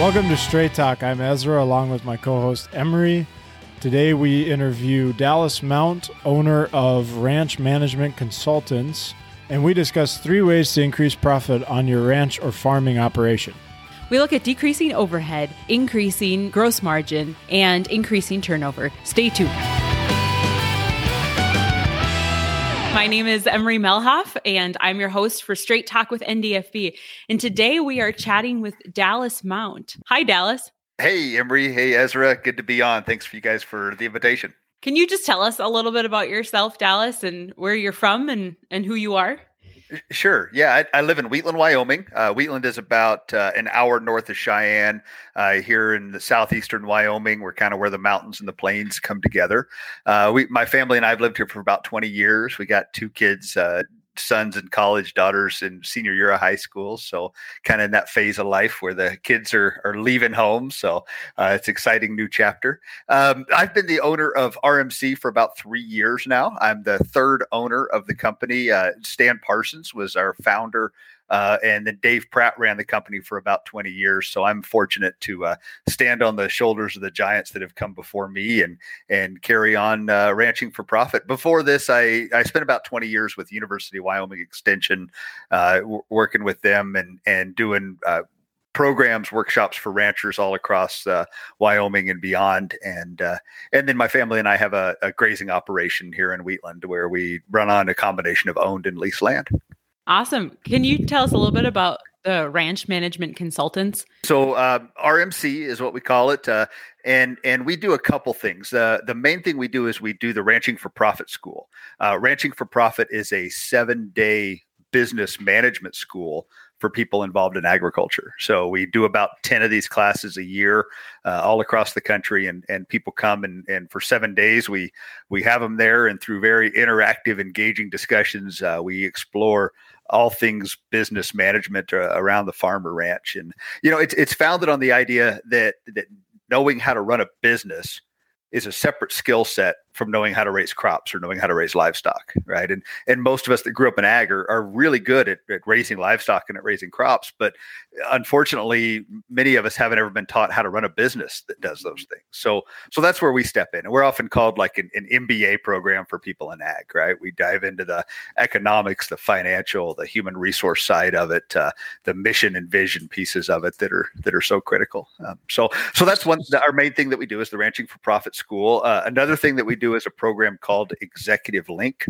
Welcome to Straight Talk. I'm Ezra along with my co host Emery. Today we interview Dallas Mount, owner of Ranch Management Consultants, and we discuss three ways to increase profit on your ranch or farming operation. We look at decreasing overhead, increasing gross margin, and increasing turnover. Stay tuned. My name is Emery Melhoff, and I'm your host for Straight Talk with NDFB. And today we are chatting with Dallas Mount. Hi, Dallas. Hey, Emery. Hey, Ezra. Good to be on. Thanks for you guys for the invitation. Can you just tell us a little bit about yourself, Dallas, and where you're from and, and who you are? Sure. Yeah, I, I, live in Wheatland, Wyoming. Uh, Wheatland is about uh, an hour north of Cheyenne. Uh, here in the southeastern Wyoming, we're kind of where the mountains and the plains come together. Uh, we, my family and I have lived here for about 20 years. We got two kids, uh, sons in college, daughters in senior year of high school. So kind of in that phase of life where the kids are are leaving home. So uh, it's exciting new chapter. Um, I've been the owner of RMC for about three years now. I'm the third owner of the company. Uh, Stan Parsons was our founder uh, and then Dave Pratt ran the company for about 20 years. So I'm fortunate to uh, stand on the shoulders of the giants that have come before me and and carry on uh, ranching for profit. Before this, I I spent about 20 years with University of Wyoming Extension, uh, w- working with them and and doing uh, programs, workshops for ranchers all across uh, Wyoming and beyond. And uh, and then my family and I have a, a, grazing operation here in Wheatland where we run on a combination of owned and leased land. Awesome. Can you tell us a little bit about the ranch management consultants? So uh, RMC is what we call it, uh, and and we do a couple things. Uh, the main thing we do is we do the Ranching for Profit School. Uh, ranching for Profit is a seven day business management school for people involved in agriculture. So we do about 10 of these classes a year uh, all across the country and, and people come and, and for seven days we we have them there and through very interactive engaging discussions uh, we explore all things business management uh, around the farmer ranch. And you know it's, it's founded on the idea that that knowing how to run a business is a separate skill set from knowing how to raise crops or knowing how to raise livestock, right? And and most of us that grew up in ag are, are really good at, at raising livestock and at raising crops, but unfortunately, many of us haven't ever been taught how to run a business that does those things. So so that's where we step in, and we're often called like an, an MBA program for people in ag, right? We dive into the economics, the financial, the human resource side of it, uh, the mission and vision pieces of it that are that are so critical. Um, so so that's one our main thing that we do is the Ranching for Profit School. Uh, another thing that we do is a program called Executive Link.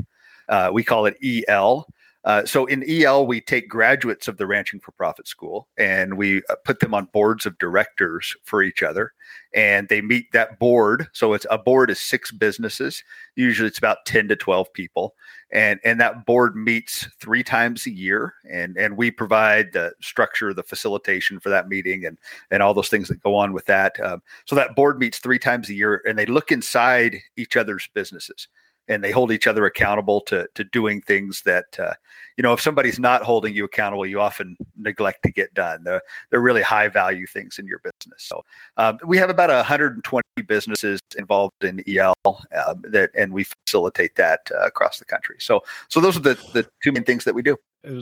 Uh, we call it EL. Uh, so in EL, we take graduates of the Ranching for Profit School and we uh, put them on boards of directors for each other, and they meet that board. So it's a board is six businesses. Usually, it's about ten to twelve people, and and that board meets three times a year, and and we provide the structure, the facilitation for that meeting, and and all those things that go on with that. Um, so that board meets three times a year, and they look inside each other's businesses and they hold each other accountable to to doing things that uh, you know if somebody's not holding you accountable you often neglect to get done. They're, they're really high value things in your business. So um, we have about 120 businesses involved in el um, that and we facilitate that uh, across the country. So so those are the the two main things that we do.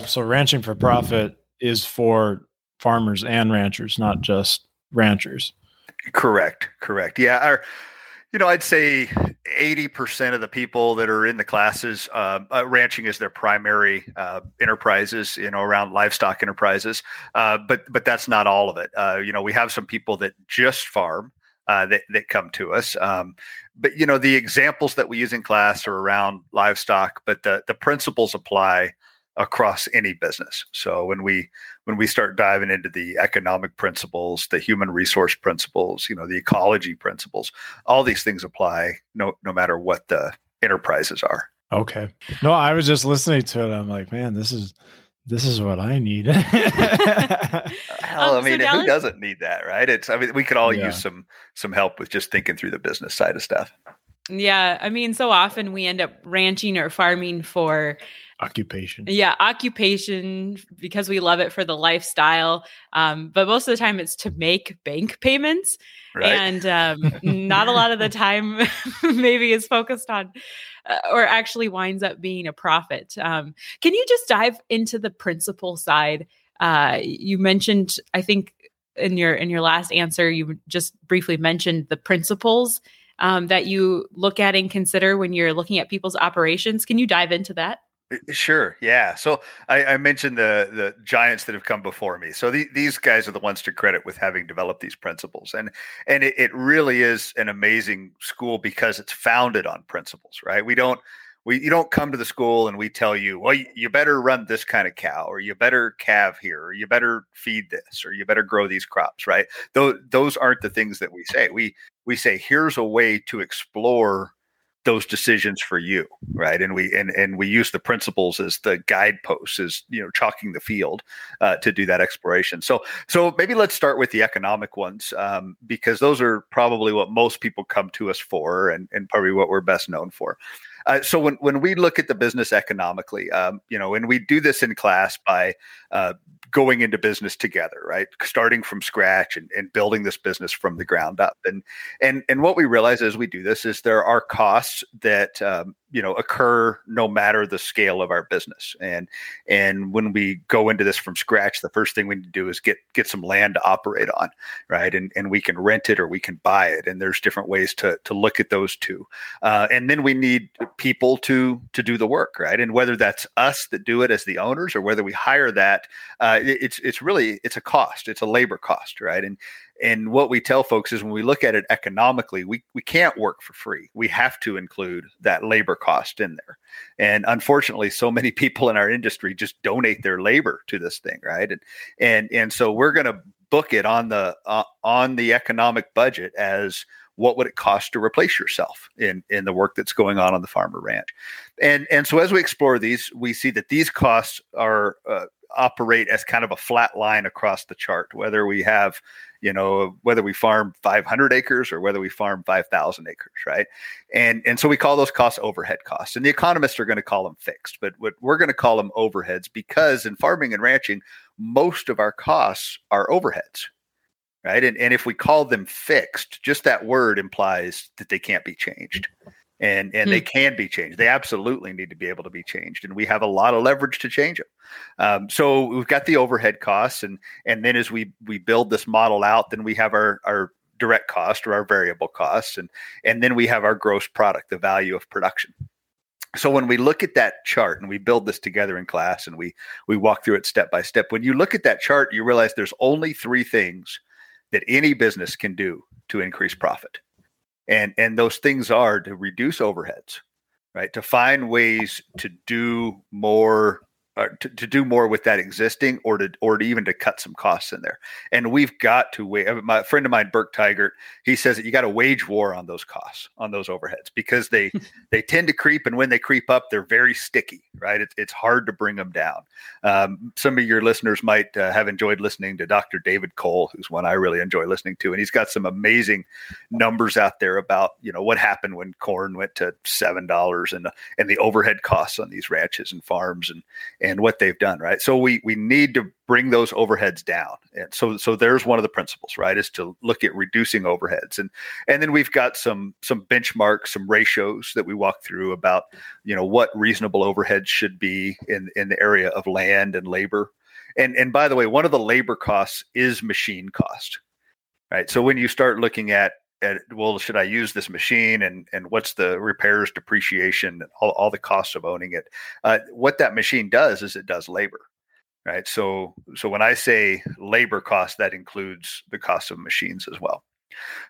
So ranching for profit is for farmers and ranchers not just ranchers. Correct correct. Yeah our you know, I'd say 80% of the people that are in the classes, uh, uh, ranching is their primary uh, enterprises, you know, around livestock enterprises. Uh, but but that's not all of it. Uh, you know, we have some people that just farm uh, that, that come to us. Um, but, you know, the examples that we use in class are around livestock, but the, the principles apply across any business. So when we when we start diving into the economic principles, the human resource principles, you know, the ecology principles, all these things apply no no matter what the enterprises are. Okay. No, I was just listening to it. I'm like, man, this is this is what I need. Um, well, I mean, so who doesn't need that, right? It's I mean, we could all yeah. use some some help with just thinking through the business side of stuff. Yeah, I mean, so often we end up ranching or farming for occupation. Yeah, occupation because we love it for the lifestyle. Um, but most of the time, it's to make bank payments, right. and um, not a lot of the time maybe is focused on uh, or actually winds up being a profit. Um, can you just dive into the principal side? Uh, you mentioned, I think in your in your last answer, you just briefly mentioned the principles um, that you look at and consider when you're looking at people's operations. Can you dive into that? Uh, sure. Yeah. So I, I, mentioned the the giants that have come before me. So the, these guys are the ones to credit with having developed these principles, and and it, it really is an amazing school because it's founded on principles. Right. We don't we you don't come to the school and we tell you, well, you, you better run this kind of cow, or you better calve here, or you better feed this, or you better grow these crops, right? Those those aren't the things that we say. We we say here's a way to explore those decisions for you right? And we and and we use the principles as the guideposts as you know chalking the field uh, to do that exploration. So so maybe let's start with the economic ones um, because those are probably what most people come to us for and and probably what we're best known for uh, so when, when we look at the business economically, um, you know, and we do this in class by uh, going into business together, right? Starting from scratch and, and building this business from the ground up. And and and what we realize as we do this is there are costs that um, you know occur no matter the scale of our business and and when we go into this from scratch the first thing we need to do is get get some land to operate on right and and we can rent it or we can buy it and there's different ways to to look at those two uh, and then we need people to to do the work right and whether that's us that do it as the owners or whether we hire that uh, it, it's it's really it's a cost it's a labor cost right and and what we tell folks is when we look at it economically, we, we can't work for free. We have to include that labor cost in there. And unfortunately, so many people in our industry just donate their labor to this thing, right? And and and so we're going to book it on the uh, on the economic budget as what would it cost to replace yourself in in the work that's going on on the farmer ranch? And and so as we explore these we see that these costs are uh, operate as kind of a flat line across the chart whether we have you know whether we farm 500 acres or whether we farm 5000 acres right? And and so we call those costs overhead costs and the economists are going to call them fixed but what we're going to call them overheads because in farming and ranching most of our costs are overheads right and, and if we call them fixed just that word implies that they can't be changed and and hmm. they can be changed. They absolutely need to be able to be changed, and we have a lot of leverage to change them. Um, so we've got the overhead costs, and and then as we we build this model out, then we have our our direct cost or our variable costs, and and then we have our gross product, the value of production. So when we look at that chart and we build this together in class and we we walk through it step by step, when you look at that chart, you realize there's only three things that any business can do to increase profit. And and those things are to reduce overheads right? To find ways to do more to, to do more with that existing or to or to even to cut some costs in there. And we've got to wait my friend of mine burke Teichert he says that you got to wage war on those costs on those overheads because they they tend to creep and when they creep up they're very sticky right? It's, it's hard to bring them down. Um, some of your listeners might uh, have enjoyed listening to dr david Kohl who's one i really enjoy listening to and he's got some amazing numbers out there about you know what happened when corn went to seven dollars and and the overhead costs on these ranches and farms and and what they've done, right? So we we need to bring those overheads down. And so so there's one of the principles, right? Is to look at reducing overheads. And and then we've got some some benchmarks, some ratios that we walk through about, you know, what reasonable overheads should be in in the area of land and labor. And and by the way, one of the labor costs is machine cost. Right? So when you start looking at at, well, should I use this machine and and what's the repairs, depreciation, all, all the costs of owning it? Uh, what that machine does is it does labor, right? So so when I say labor cost, that includes the cost of machines as well.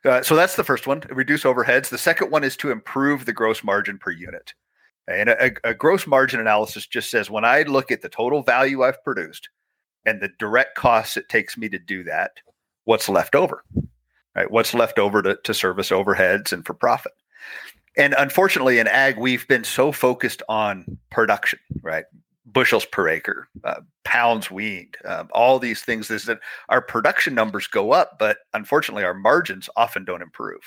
Uh, so that's the first one, reduce overheads. The second one is to improve the gross margin per unit. And a, a gross margin analysis just says when I look at the total value I've produced and the direct costs it takes me to do that, what's left over? Right? What's left over to, to service overheads and for profit. And unfortunately, in ag, we've been so focused on production, right? Bushels per acre, uh, pounds weaned, um, all these things is that our production numbers go up, but unfortunately, our margins often don't improve.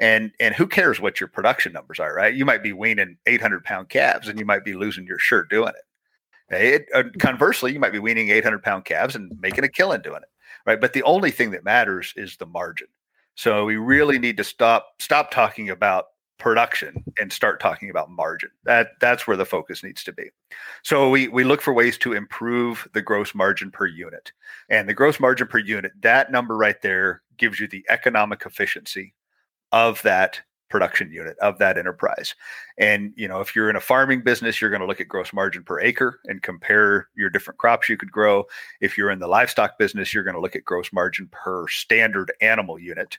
And and who cares what your production numbers are, right? You might be weaning 800 pound calves, and you might be losing your shirt doing it. It uh, conversely, you might be weaning 800 pound calves and making a killing doing it right? But the only thing that matters is the margin. So we really need to stop stop talking about production and start talking about margin. That that's where the focus needs to be. So we we look for ways to improve the gross margin per unit. And the gross margin per unit, that number right there gives you the economic efficiency of that production unit of that enterprise. And you know, if you're in a farming business, you're going to look at gross margin per acre and compare your different crops you could grow. If you're in the livestock business, you're going to look at gross margin per standard animal unit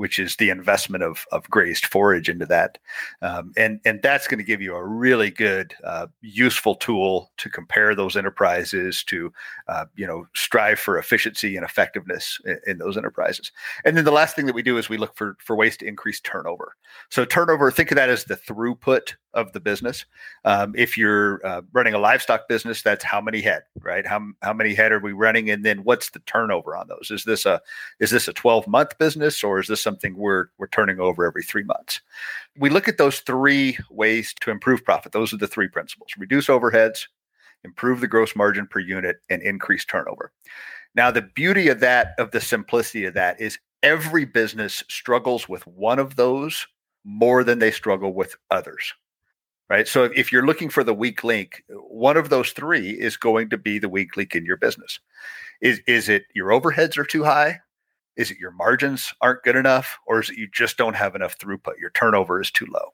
which is the investment of, of grazed forage into that. Um, and, and that's going to give you a really good, uh, useful tool to compare those enterprises to, uh, you know, strive for efficiency and effectiveness in, in, those enterprises. And then the last thing that we do is we look for, for ways to increase turnover. So turnover, think of that as the throughput of the business. Um, if you're uh, running a livestock business, that's how many head, right? How, how many head are we running? And then what's the turnover on those? Is this a, is this a 12 month business or is this something we're, we're turning over every three months? We look at those three ways to improve profit. Those are the three principles, reduce overheads, improve the gross margin per unit and increase turnover. Now, the beauty of that, of the simplicity of that is every business struggles with one of those more than they struggle with others right? So if you're looking for the weak link, one of those three is going to be the weak link in your business. Is is it your overheads are too high? Is it your margins aren't good enough, or is it you just don't have enough throughput? Your turnover is too low.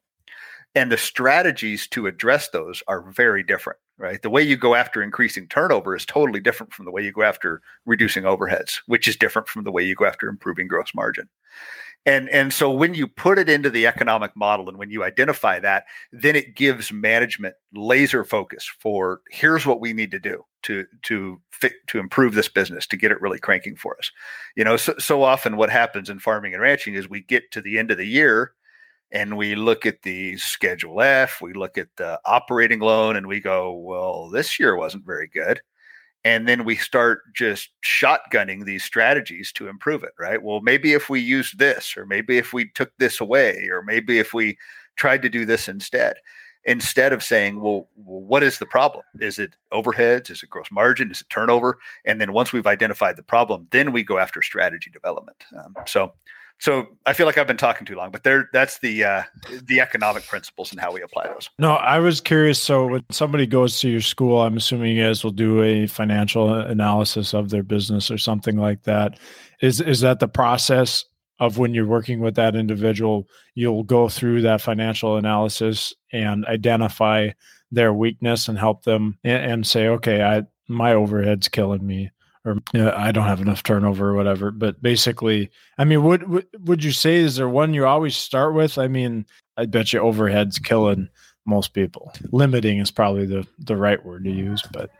And the strategies to address those are very different, right? The way you go after increasing turnover is totally different from the way you go after reducing overheads, which is different from the way you go after improving gross margin and and so when you put it into the economic model and when you identify that then it gives management laser focus for here's what we need to do to to fit, to improve this business to get it really cranking for us. You know so, so often what happens in farming and ranching is we get to the end of the year and we look at the schedule f we look at the operating loan and we go well this year wasn't very good and then we start just shotgunning these strategies to improve it right? Well maybe if we used this or maybe if we took this away or maybe if we tried to do this instead. Instead of saying well, what is the problem? Is it overheads? Is it gross margin? Is it turnover? And then once we've identified the problem then we go after strategy development. Um, so so I feel like I've been talking too long, but there that's the uh, the economic principles and how we apply those. No, I was curious. So when somebody goes to your school, I'm assuming you guys will do a financial analysis of their business or something like that. Is is that the process of when you're working with that individual? You'll go through that financial analysis and identify their weakness and help them and, and say, okay, I my overhead's killing me or you know, I don't have enough turnover or whatever. But basically, I mean, would, would would you say is there one you always start with? I mean, I bet you overhead's killing most people. Limiting is probably the the right word to use, but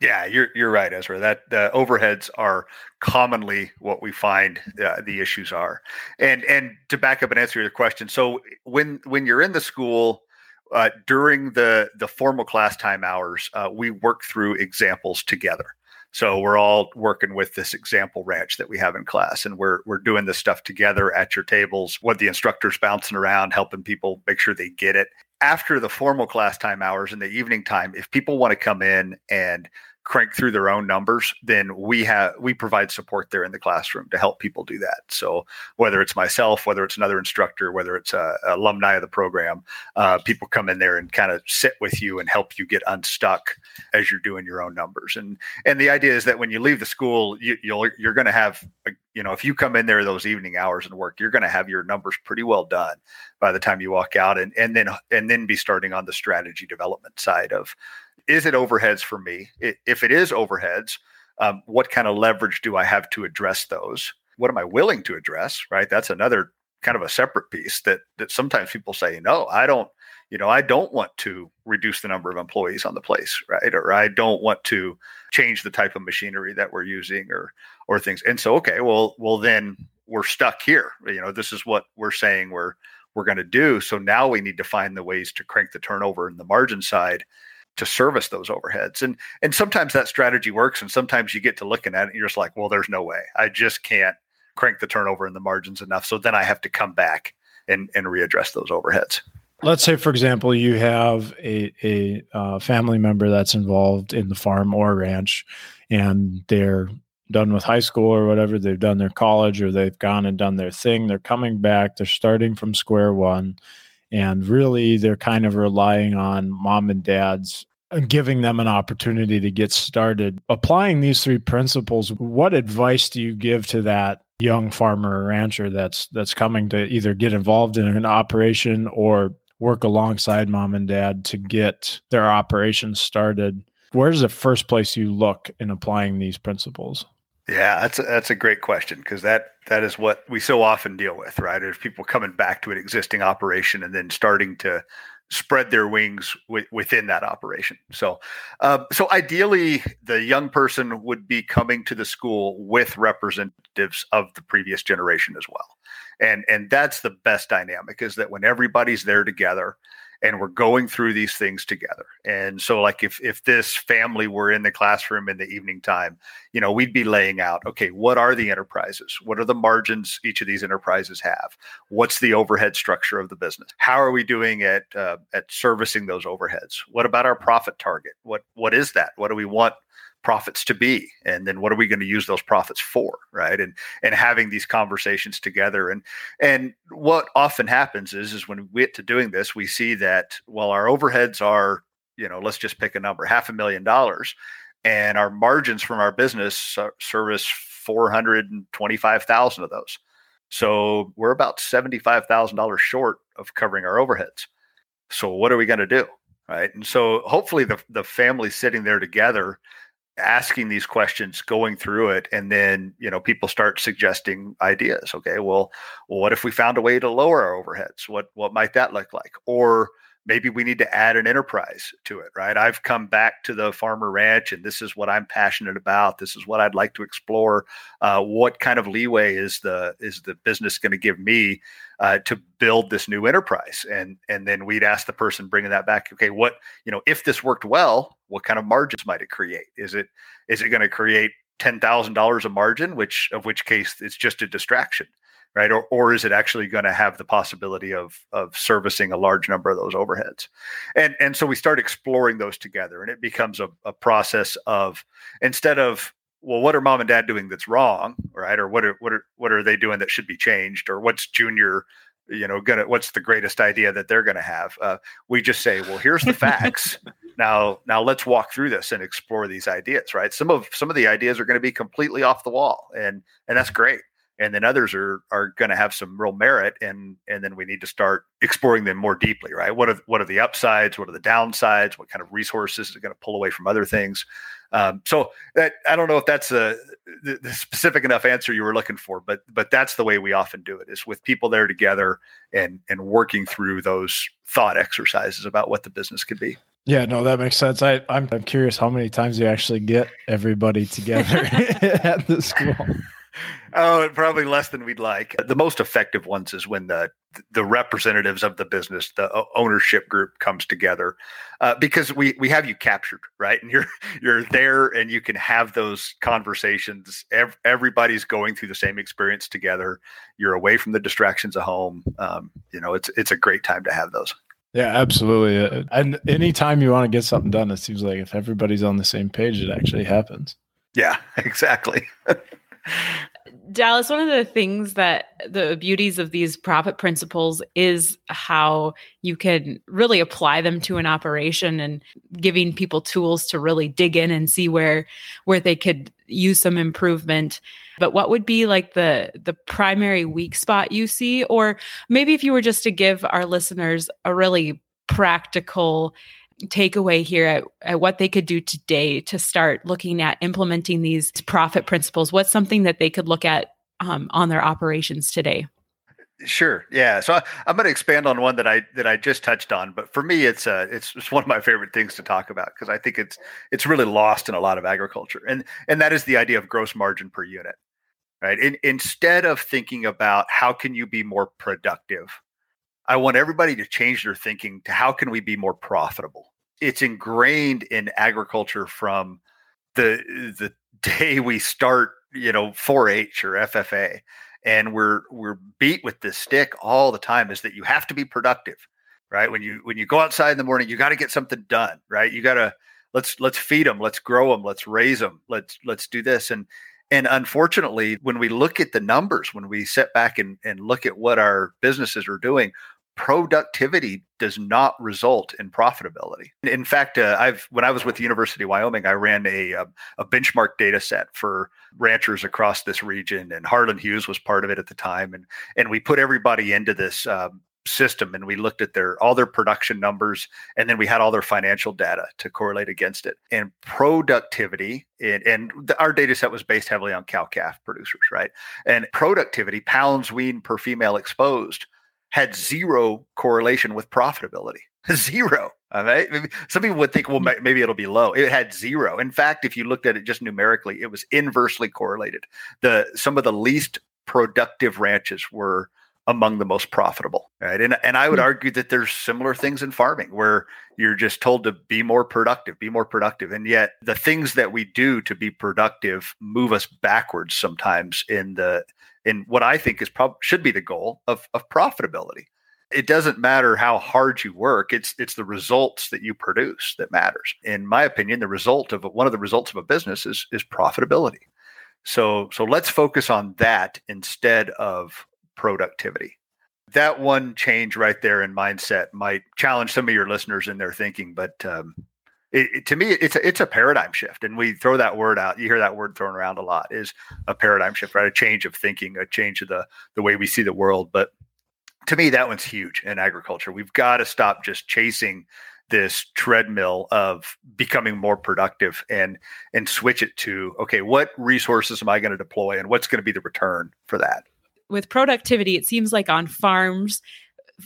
yeah, you're you're right, Ezra. That the overheads are commonly what we find uh, the issues are. And and to back up and answer your question, so when when you're in the school. Uh, during the the formal class time hours, uh, we work through examples together. So we're all working with this example ranch that we have in class, and we're we're doing this stuff together at your tables. What the instructor's bouncing around, helping people make sure they get it. After the formal class time hours in the evening time, if people want to come in and crank through their own numbers, then we have we provide support there in the classroom to help people do that. So whether it's myself, whether it's another instructor, whether it's a, a alumni of the program, uh, people come in there and kind of sit with you and help you get unstuck as you're doing your own numbers. And and the idea is that when you leave the school, you, you'll you're going to have you know if you come in there those evening hours and work, you're going to have your numbers pretty well done by the time you walk out, and and then and then be starting on the strategy development side of is it overheads for me? If it is overheads, um, what kind of leverage do I have to address those? What am I willing to address? Right. That's another kind of a separate piece that that sometimes people say, no, I don't. You know, I don't want to reduce the number of employees on the place, right? Or I don't want to change the type of machinery that we're using, or or things. And so, okay, well, well, then we're stuck here. You know, this is what we're saying we're we're going to do. So now we need to find the ways to crank the turnover and the margin side to service those overheads. And and sometimes that strategy works, and sometimes you get to looking at it and you're just like, well, there's no way. I just can't crank the turnover in the margins enough. So then I have to come back and and readdress those overheads. Let's say, for example, you have a a uh, family member that's involved in the farm or ranch, and they're done with high school or whatever. They've done their college or they've gone and done their thing. They're coming back. They're starting from square one And really, they're kind of relying on mom and dad's and giving them an opportunity to get started. Applying these three principles, what advice do you give to that young farmer or rancher that's that's coming to either get involved in an operation or work alongside mom and dad to get their operation started? Where's the first place you look in applying these principles? Yeah, that's a, that's a great question because that that is what we so often deal with, right? Is people coming back to an existing operation and then starting to spread their wings w- within that operation. So, uh, so ideally, the young person would be coming to the school with representatives of the previous generation as well, and and that's the best dynamic is that when everybody's there together and we're going through these things together. And so like if if this family were in the classroom in the evening time, you know, we'd be laying out, okay, what are the enterprises? What are the margins each of these enterprises have? What's the overhead structure of the business? How are we doing at uh, at servicing those overheads? What about our profit target? What what is that? What do we want profits to be and then what are we going to use those profits for right? And and having these conversations together. And and what often happens is is when we get to doing this we see that well our overheads are you know let's just pick a number half a million dollars and our margins from our business service 425,000 of those. So we're about $75,000 short of covering our overheads. So what are we going to do right? And so hopefully the the family sitting there together asking these questions going through it and then you know people start suggesting ideas. Okay well, what if we found a way to lower our overheads? What what might that look like? Or maybe we need to add an enterprise to it right? I've come back to the farmer ranch and this is what i'm passionate about. This is what i'd like to explore. Uh, what kind of leeway is the is the business going to give me uh, to build this new enterprise? And and then we'd ask the person bringing that back okay what you know if this worked well what kind of margins might it create? Is it is it going to create $10,000 a margin which of which case it's just a distraction right? Or, or is it actually going to have the possibility of of servicing a large number of those overheads? And and so we start exploring those together, and it becomes a, a process of instead of well, what are mom and dad doing that's wrong, right? Or what are what are what are they doing that should be changed? Or what's junior you know gonna what's the greatest idea that they're gonna have uh, we just say well here's the facts now now let's walk through this and explore these ideas right some of some of the ideas are going to be completely off the wall and and that's great and then others are are going to have some real merit and and then we need to start exploring them more deeply right? What are what are the upsides? What are the downsides? What kind of resources are going to pull away from other things? Um, so that i don't know if that's a the, the, specific enough answer you were looking for but but that's the way we often do it is with people there together and and working through those thought exercises about what the business could be. Yeah, no, that makes sense. I, I'm, I'm curious how many times you actually get everybody together at the school. Oh, probably less than we'd like. The most effective ones is when the the representatives of the business, the ownership group, comes together, uh, because we we have you captured, right? And you're you're there, and you can have those conversations. everybody's going through the same experience together. You're away from the distractions of home. Um, you know, it's it's a great time to have those. Yeah, absolutely. Uh, and anytime you want to get something done, it seems like if everybody's on the same page, it actually happens. Yeah, exactly. Dallas, one of the things that the beauties of these profit principles is how you can really apply them to an operation and giving people tools to really dig in and see where where they could use some improvement. But what would be like the the primary weak spot you see or maybe if you were just to give our listeners a really practical takeaway here at, at, what they could do today to start looking at implementing these profit principles? What's something that they could look at um, on their operations today? Sure. Yeah. So I, am going to expand on one that I that I just touched on, but for me, it's uh, it's, it's one of my favorite things to talk about because I think it's it's really lost in a lot of agriculture, and and that is the idea of gross margin per unit, right? In, instead of thinking about how can you be more productive, I want everybody to change their thinking to how can we be more profitable. It's ingrained in agriculture from the the day we start, you know, 4-H or FFA, and we're we're beat with this stick all the time. Is that you have to be productive, right? When you when you go outside in the morning, you got to get something done, right? You got to let's let's feed them, let's grow them, let's raise them, let's let's do this, and and unfortunately, when we look at the numbers, when we sit back and, and look at what our businesses are doing, productivity does not result in profitability. In fact, uh, I've when I was with the University of Wyoming, I ran a um, a benchmark data set for ranchers across this region, and Harlan Hughes was part of it at the time, and and we put everybody into this um, system and we looked at their all their production numbers and then we had all their financial data to correlate against it and productivity and, and the, our data set was based heavily on cow calf producers right and productivity pounds weaned per female exposed had zero correlation with profitability. Zero all right? Maybe, some people would think well maybe it'll be low. It had zero. In fact if you looked at it just numerically it was inversely correlated. The some of the least productive ranches were among the most profitable right? And and i would hmm. argue that there's similar things in farming where you're just told to be more productive be more productive. And yet the things that we do to be productive move us backwards sometimes in the in what i think is prob- should be the goal of of profitability. It doesn't matter how hard you work it's it's the results that you produce that matters. In my opinion the result of one of the results of a business is is profitability. So so let's focus on that instead of productivity. That one change right there in mindset might challenge some of your listeners in their thinking, but um, it, it, to me, it's a, it's a paradigm shift, and we throw that word out. You hear that word thrown around a lot. Is a paradigm shift, right? A change of thinking, a change of the the way we see the world. But to me, that one's huge in agriculture. We've got to stop just chasing this treadmill of becoming more productive and and switch it to okay, what resources am I going to deploy, and what's going to be the return for that? with productivity, it seems like on farms,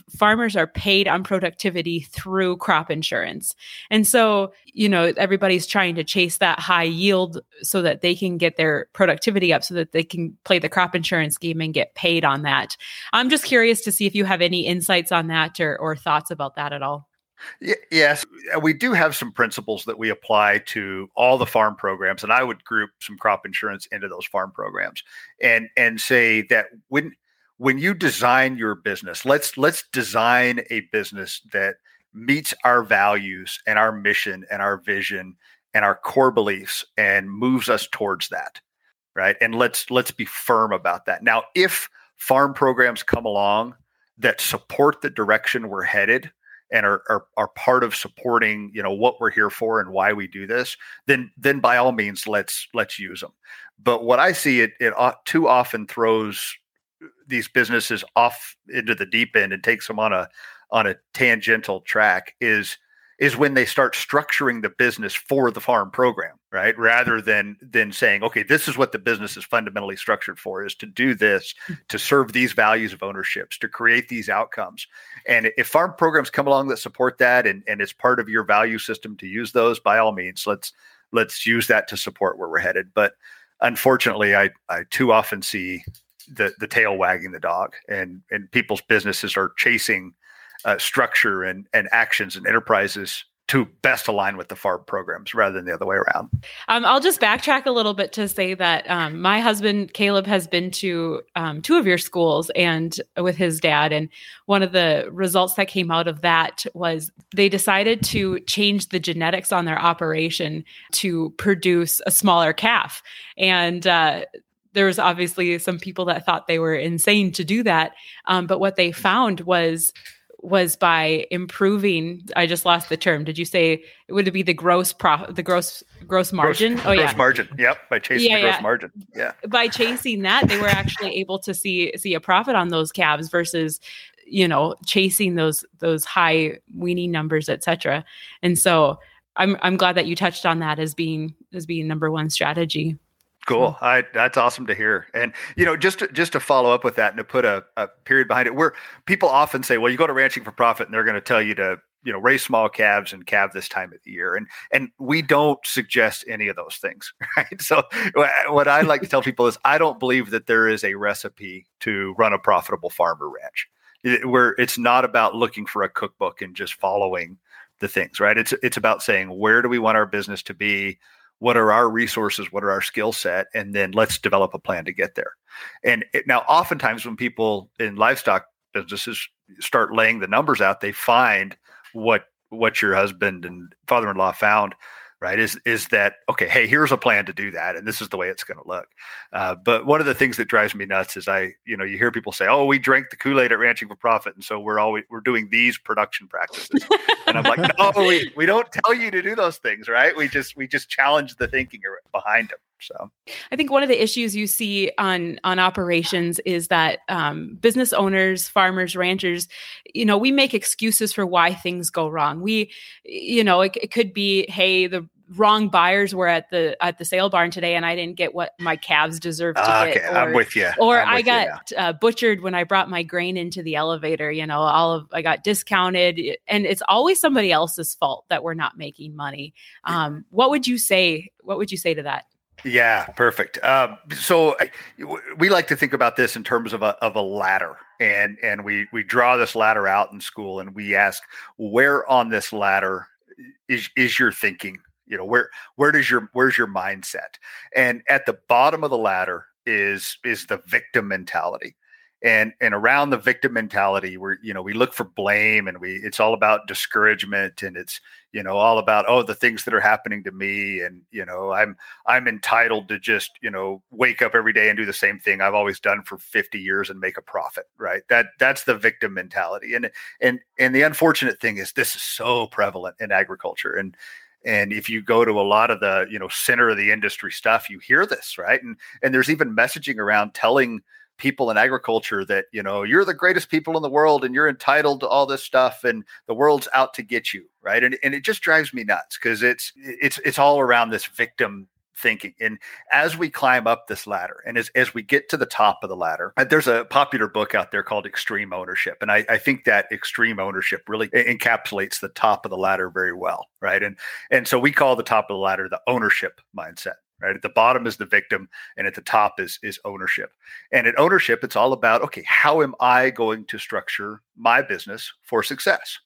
farmers are paid on productivity through crop insurance. And so, you know, everybody's trying to chase that high yield so that they can get their productivity up so that they can play the crop insurance game and get paid on that. I'm just curious to see if you have any insights on that or, or thoughts about that at all. Yes, we do have some principles that we apply to all the farm programs, and I would group some crop insurance into those farm programs, and and say that when when you design your business, let's let's design a business that meets our values and our mission and our vision and our core beliefs and moves us towards that, right? And let's let's be firm about that. Now, if farm programs come along that support the direction we're headed and are, are, are part of supporting you know what we're here for and why we do this then then by all means let's let's use them but what i see it it too often throws these businesses off into the deep end and takes them on a on a tangential track is is when they start structuring the business for the farm program right? Rather than than saying okay this is what the business is fundamentally structured for is to do this hmm. to serve these values of ownerships to create these outcomes. And if farm programs come along that support that and and it's part of your value system to use those by all means let's let's use that to support where we're headed. But unfortunately i i too often see the the tail wagging the dog and and people's businesses are chasing uh, structure and, and actions and enterprises to best align with the farm programs rather than the other way around. Um, I'll just backtrack a little bit to say that um, my husband Caleb has been to um, two of your schools and with his dad, and one of the results that came out of that was they decided to change the genetics on their operation to produce a smaller calf, and uh, there was obviously some people that thought they were insane to do that, um, but what they found was was by improving i just lost the term did you say would it be the gross profit the gross gross margin? Gross, oh gross yeah. margin. Yep by chasing yeah, the gross yeah. margin. Yeah. By chasing that they were actually able to see see a profit on those calves versus you know chasing those those high weaning numbers etc and so i'm i'm glad that you touched on that as being as being number one strategy Cool. I, that's awesome to hear. And you know, just to, just to follow up with that and to put a, a period behind it, where people often say, "Well, you go to ranching for profit," and they're going to tell you to you know raise small calves and calve this time of the year, and and we don't suggest any of those things, right? So what I like to tell people is, I don't believe that there is a recipe to run a profitable farmer ranch, where it's not about looking for a cookbook and just following the things, right? It's it's about saying where do we want our business to be what are our resources what are our skill set and then let's develop a plan to get there. And it, now oftentimes when people in livestock businesses start laying the numbers out they find what what your husband and father-in-law found right is is that okay hey here's a plan to do that and this is the way it's going to look. Uh, but one of the things that drives me nuts is i you know you hear people say oh we drank the kool-aid at ranching for profit and so we're always we're doing these production practices. And i'm like no we, we don't tell you to do those things right? We just we just challenge the thinking behind them so. I think one of the issues you see on on operations is that um, business owners, farmers, ranchers, you know, we make excuses for why things go wrong. We, you know, it, it could be, hey, the wrong buyers were at the at the sale barn today and I didn't get what my calves deserved to uh, get. Okay, or, I'm with you. Or i got uh, butchered when I brought my grain into the elevator. You know, all of I got discounted, and it's always somebody else's fault that we're not making money. Um, what would you say? What would you say to that? Yeah, perfect. Um, so we like to think about this in terms of a of a ladder, and and we we draw this ladder out in school, and we ask where on this ladder is is your thinking? You know, where where does your where's your mindset? And at the bottom of the ladder is is the victim mentality. And and around the victim mentality where you know we look for blame and we it's all about discouragement and it's you know all about oh the things that are happening to me and you know i'm i'm entitled to just you know wake up every day and do the same thing i've always done for 50 years and make a profit right? That that's the victim mentality. And and and the unfortunate thing is this is so prevalent in agriculture. And and if you go to a lot of the you know center of the industry stuff you hear this right? And and there's even messaging around telling people in agriculture that you know you're the greatest people in the world and you're entitled to all this stuff and the world's out to get you right? And, and it just drives me nuts because it's it's it's all around this victim thinking and as we climb up this ladder and as, as we get to the top of the ladder uh, there's a popular book out there called extreme ownership and I, I think that extreme ownership really encapsulates the top of the ladder very well right? And and so we call the top of the ladder the ownership mindset right? At the bottom is the victim and at the top is is ownership. And at ownership it's all about okay how am i going to structure my business for success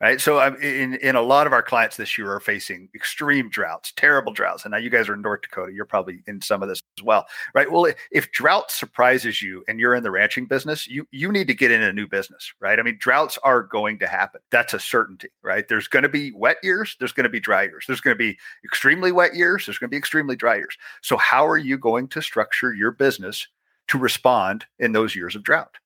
right? So um, I'm in in a lot of our clients this year are facing extreme droughts, terrible droughts. And now you guys are in North Dakota, you're probably in some of this as well, right? Well, if drought surprises you and you're in the ranching business, you you need to get in a new business, right? I mean, droughts are going to happen. That's a certainty, right? There's going to be wet years, there's going to be dry years. There's going to be extremely wet years, there's going to be extremely dry years. So how are you going to structure your business to respond in those years of drought?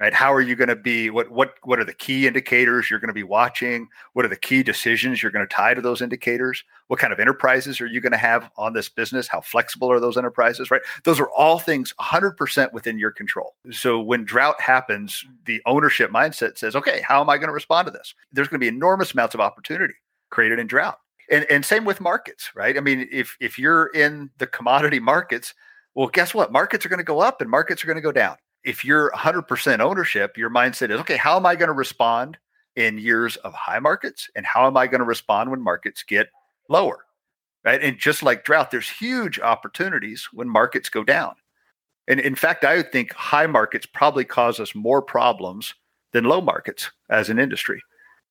Right? How are you going to be what what what are the key indicators you're going to be watching? What are the key decisions you're going to tie to those indicators? What kind of enterprises are you going to have on this business? How flexible are those enterprises right? Those are all things 100% within your control. So when drought happens the ownership mindset says okay how am i going to respond to this? There's going to be enormous amounts of opportunity created in drought. And, and same with markets right? I mean if if you're in the commodity markets well guess what? Markets are going to go up and markets are going to go down if you're 100% ownership, your mindset is okay, how am I going to respond in years of high markets? And how am I going to respond when markets get lower? Right. And just like drought, there's huge opportunities when markets go down. And in fact, I would think high markets probably cause us more problems than low markets as an industry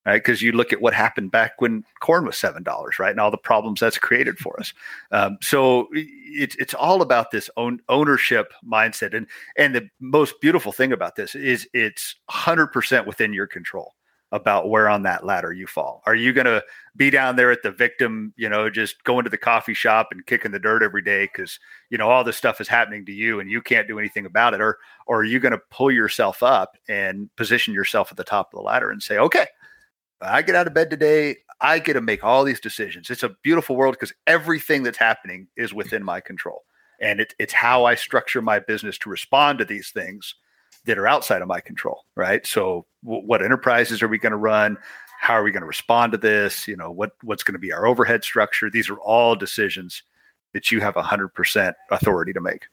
right? Because you look at what happened back when corn was seven dollars, right, and all the problems that's created for us. Um, so it's it's all about this own ownership mindset, and and the most beautiful thing about this is it's hundred percent within your control about where on that ladder you fall. Are you going to be down there at the victim, you know, just going to the coffee shop and kicking the dirt every day because you know all this stuff is happening to you and you can't do anything about it, or or are you going to pull yourself up and position yourself at the top of the ladder and say, okay, I get out of bed today, I get to make all these decisions. It's a beautiful world because everything that's happening is within my control. And it, it's how I structure my business to respond to these things that are outside of my control, right? So, w- what enterprises are we going to run? How are we going to respond to this? You know, what what's going to be our overhead structure? These are all decisions that you have 100% authority to make.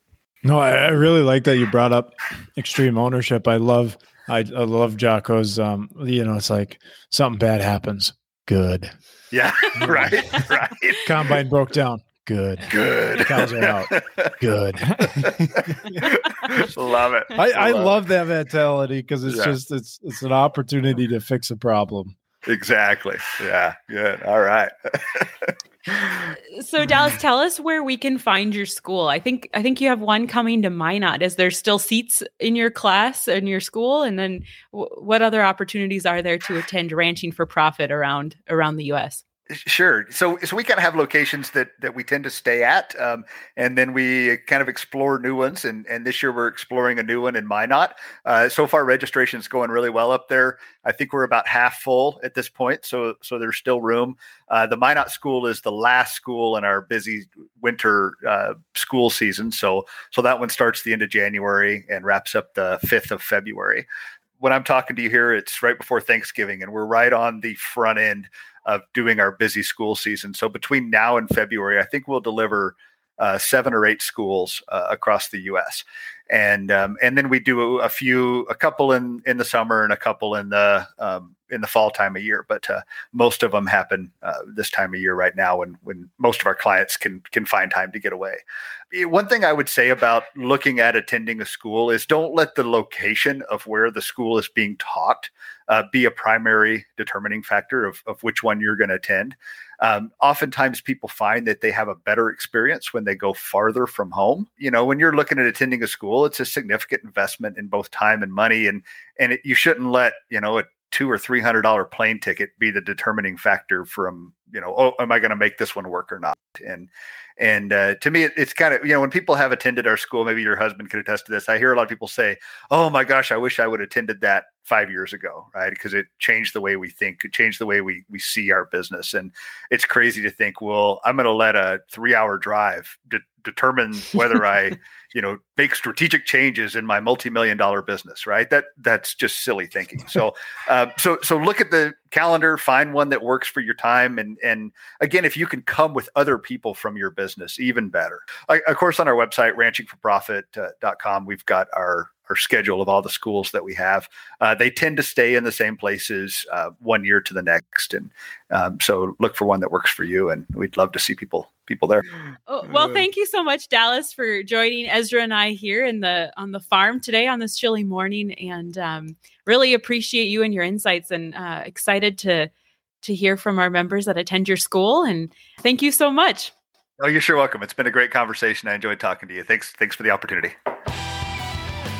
No, I, I really like that you brought up extreme ownership. I love I, I love Jocko's. Um, you know, it's like something bad happens. Good. Yeah. right. Right. Combine broke down. Good. Good. Cows are out. Good. love it. I, I love, love that mentality because it's yeah. just it's it's an opportunity to fix a problem. Exactly. Yeah. Good. All right. So Dallas, tell us where we can find your school. I think I think you have one coming to Minot. Is there still seats in your class in your school? And then w- what other opportunities are there to attend ranching for profit around around the U.S.? Sure. So, so we kind of have locations that that we tend to stay at, um, and then we kind of explore new ones. And and this year we're exploring a new one in Minot. Uh, so far, registration is going really well up there. I think we're about half full at this point, so so there's still room. Uh, the Minot School is the last school in our busy winter uh, school season. So so that one starts the end of January and wraps up the fifth of February. When I'm talking to you here, it's right before Thanksgiving, and we're right on the front end of doing our busy school season. So between now and February, I think we'll deliver uh, seven or eight schools uh, across the U.S. and um, and then we do a, few, a couple in in the summer and a couple in the um, in the fall time of year. But uh, most of them happen uh, this time of year right now, when when most of our clients can can find time to get away. One thing I would say about looking at attending a school is don't let the location of where the school is being taught uh, be a primary determining factor of, of which one you're going to attend. Um, oftentimes, people find that they have a better experience when they go farther from home. You know, when you're looking at attending a school, it's a significant investment in both time and money, and and it, you shouldn't let you know a two or three hundred dollar plane ticket be the determining factor from you know oh am I going to make this one work or not and and uh, to me, it, it's kind of, you know, when people have attended our school, maybe your husband could attest to this. I hear a lot of people say, oh my gosh, I wish I would have attended that five years ago, right? Because it changed the way we think, it changed the way we, we see our business. And it's crazy to think, well, I'm going to let a three hour drive de- determine whether I, you know, make strategic changes in my multi-million dollar business, right? That that's just silly thinking. So, uh, so so look at the calendar, find one that works for your time, and and again, if you can come with other people from your business, even better. I, of course, on our website, ranchingforprofit.com, uh, we've got our our schedule of all the schools that we have. Uh, they tend to stay in the same places uh, one year to the next, and um, so look for one that works for you. And we'd love to see people people there. Oh, well, thank you so much, Dallas, for joining Ezra and I here in the on the farm today on this chilly morning, and um, really appreciate you and your insights, and uh, excited to to hear from our members that attend your school. And thank you so much. Oh, you're sure welcome. It's been a great conversation. I enjoyed talking to you. Thanks. Thanks for the opportunity.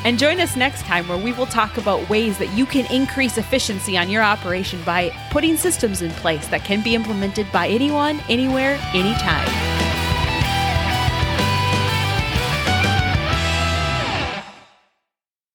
And join us next time where we will talk about ways that you can increase efficiency on your operation by putting systems in place that can be implemented by anyone, anywhere, anytime.